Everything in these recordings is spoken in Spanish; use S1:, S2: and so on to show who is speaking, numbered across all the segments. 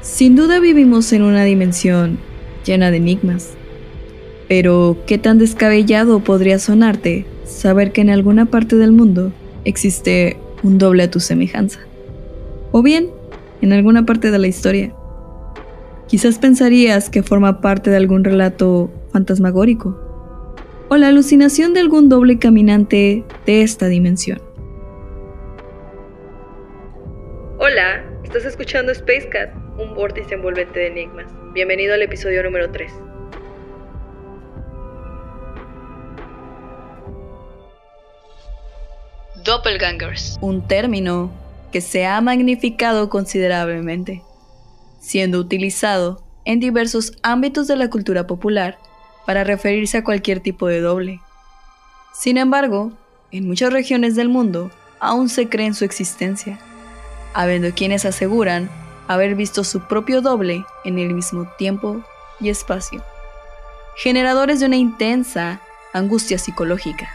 S1: Sin duda vivimos en una dimensión llena de enigmas. Pero, ¿qué tan descabellado podría sonarte saber que en alguna parte del mundo existe un doble a tu semejanza? O bien, en alguna parte de la historia. Quizás pensarías que forma parte de algún relato fantasmagórico, o la alucinación de algún doble caminante de esta dimensión. Hola, estás escuchando Space Cat, un vórtice envolvente de enigmas. Bienvenido al episodio número 3. Doppelgangers. Un término que se ha magnificado considerablemente, siendo utilizado en diversos ámbitos de la cultura popular para referirse a cualquier tipo de doble. Sin embargo, en muchas regiones del mundo aún se cree en su existencia, habiendo quienes aseguran haber visto su propio doble en el mismo tiempo y espacio, generadores de una intensa angustia psicológica.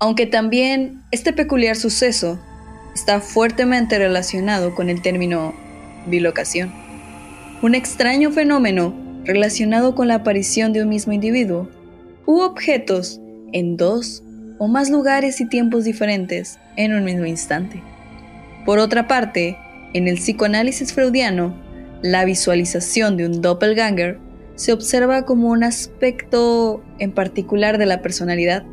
S1: Aunque también este peculiar suceso está fuertemente relacionado con el término bilocación, un extraño fenómeno relacionado con la aparición de un mismo individuo u objetos en dos o más lugares y tiempos diferentes en un mismo instante. Por otra parte, en el psicoanálisis freudiano, la visualización de un doppelganger se observa como un aspecto en particular de la personalidad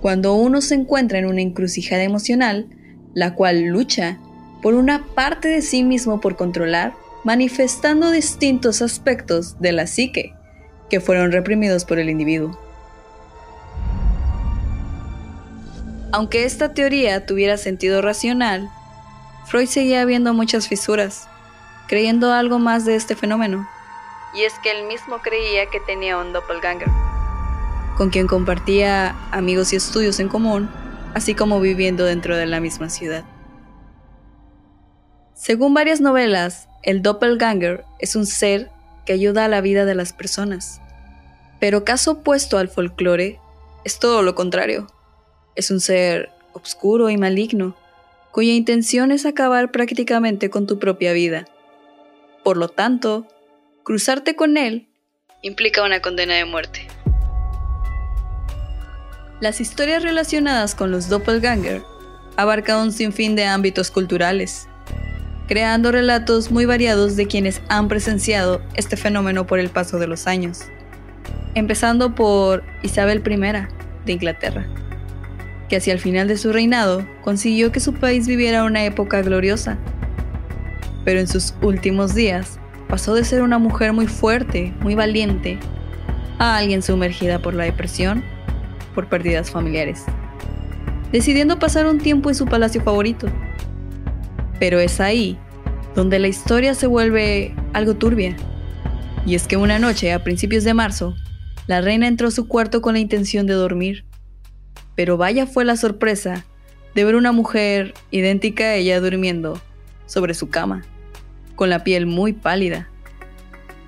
S1: cuando uno se encuentra en una encrucijada emocional, la cual lucha por una parte de sí mismo por controlar, manifestando distintos aspectos de la psique que fueron reprimidos por el individuo. Aunque esta teoría tuviera sentido racional, Freud seguía viendo muchas fisuras, creyendo algo más de este fenómeno, y es que él mismo creía que tenía un doppelganger con quien compartía amigos y estudios en común, así como viviendo dentro de la misma ciudad. Según varias novelas, el doppelganger es un ser que ayuda a la vida de las personas. Pero caso opuesto al folclore, es todo lo contrario. Es un ser obscuro y maligno, cuya intención es acabar prácticamente con tu propia vida. Por lo tanto, cruzarte con él implica una condena de muerte. Las historias relacionadas con los doppelganger abarcan un sinfín de ámbitos culturales, creando relatos muy variados de quienes han presenciado este fenómeno por el paso de los años, empezando por Isabel I de Inglaterra, que hacia el final de su reinado consiguió que su país viviera una época gloriosa, pero en sus últimos días pasó de ser una mujer muy fuerte, muy valiente, a alguien sumergida por la depresión por pérdidas familiares, decidiendo pasar un tiempo en su palacio favorito. Pero es ahí donde la historia se vuelve algo turbia. Y es que una noche, a principios de marzo, la reina entró a su cuarto con la intención de dormir. Pero vaya fue la sorpresa de ver una mujer idéntica a ella durmiendo sobre su cama, con la piel muy pálida.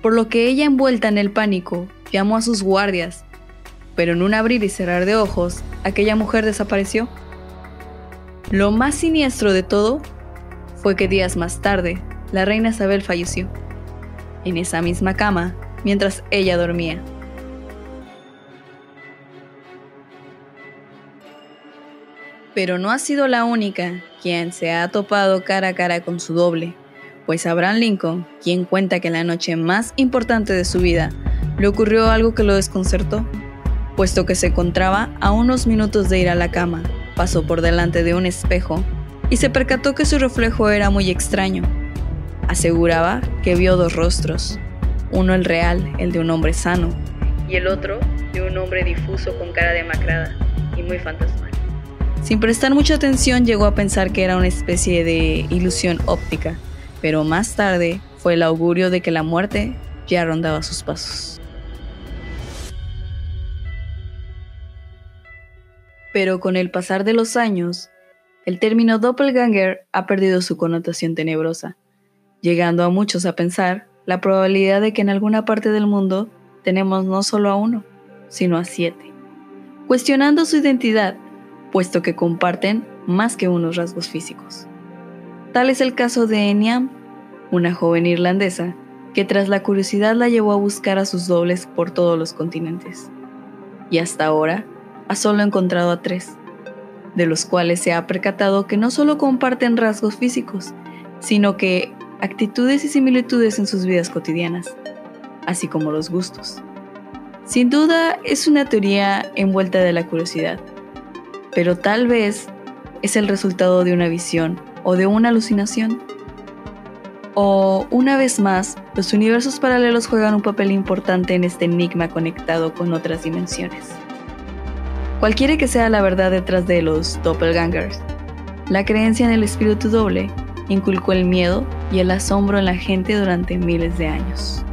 S1: Por lo que ella, envuelta en el pánico, llamó a sus guardias pero en un abrir y cerrar de ojos, aquella mujer desapareció. Lo más siniestro de todo fue que días más tarde, la reina Isabel falleció, en esa misma cama, mientras ella dormía. Pero no ha sido la única quien se ha topado cara a cara con su doble, pues Abraham Lincoln, quien cuenta que en la noche más importante de su vida le ocurrió algo que lo desconcertó puesto que se encontraba a unos minutos de ir a la cama. Pasó por delante de un espejo y se percató que su reflejo era muy extraño. Aseguraba que vio dos rostros, uno el real, el de un hombre sano, y el otro de un hombre difuso con cara demacrada y muy fantasmal. Sin prestar mucha atención llegó a pensar que era una especie de ilusión óptica, pero más tarde fue el augurio de que la muerte ya rondaba sus pasos. Pero con el pasar de los años, el término doppelganger ha perdido su connotación tenebrosa, llegando a muchos a pensar la probabilidad de que en alguna parte del mundo tenemos no solo a uno, sino a siete, cuestionando su identidad, puesto que comparten más que unos rasgos físicos. Tal es el caso de Enyam, una joven irlandesa que tras la curiosidad la llevó a buscar a sus dobles por todos los continentes. Y hasta ahora ha solo encontrado a tres, de los cuales se ha percatado que no solo comparten rasgos físicos, sino que actitudes y similitudes en sus vidas cotidianas, así como los gustos. Sin duda es una teoría envuelta de la curiosidad, pero tal vez es el resultado de una visión o de una alucinación. O, una vez más, los universos paralelos juegan un papel importante en este enigma conectado con otras dimensiones. Cualquiera que sea la verdad detrás de los doppelgangers, la creencia en el espíritu doble inculcó el miedo y el asombro en la gente durante miles de años.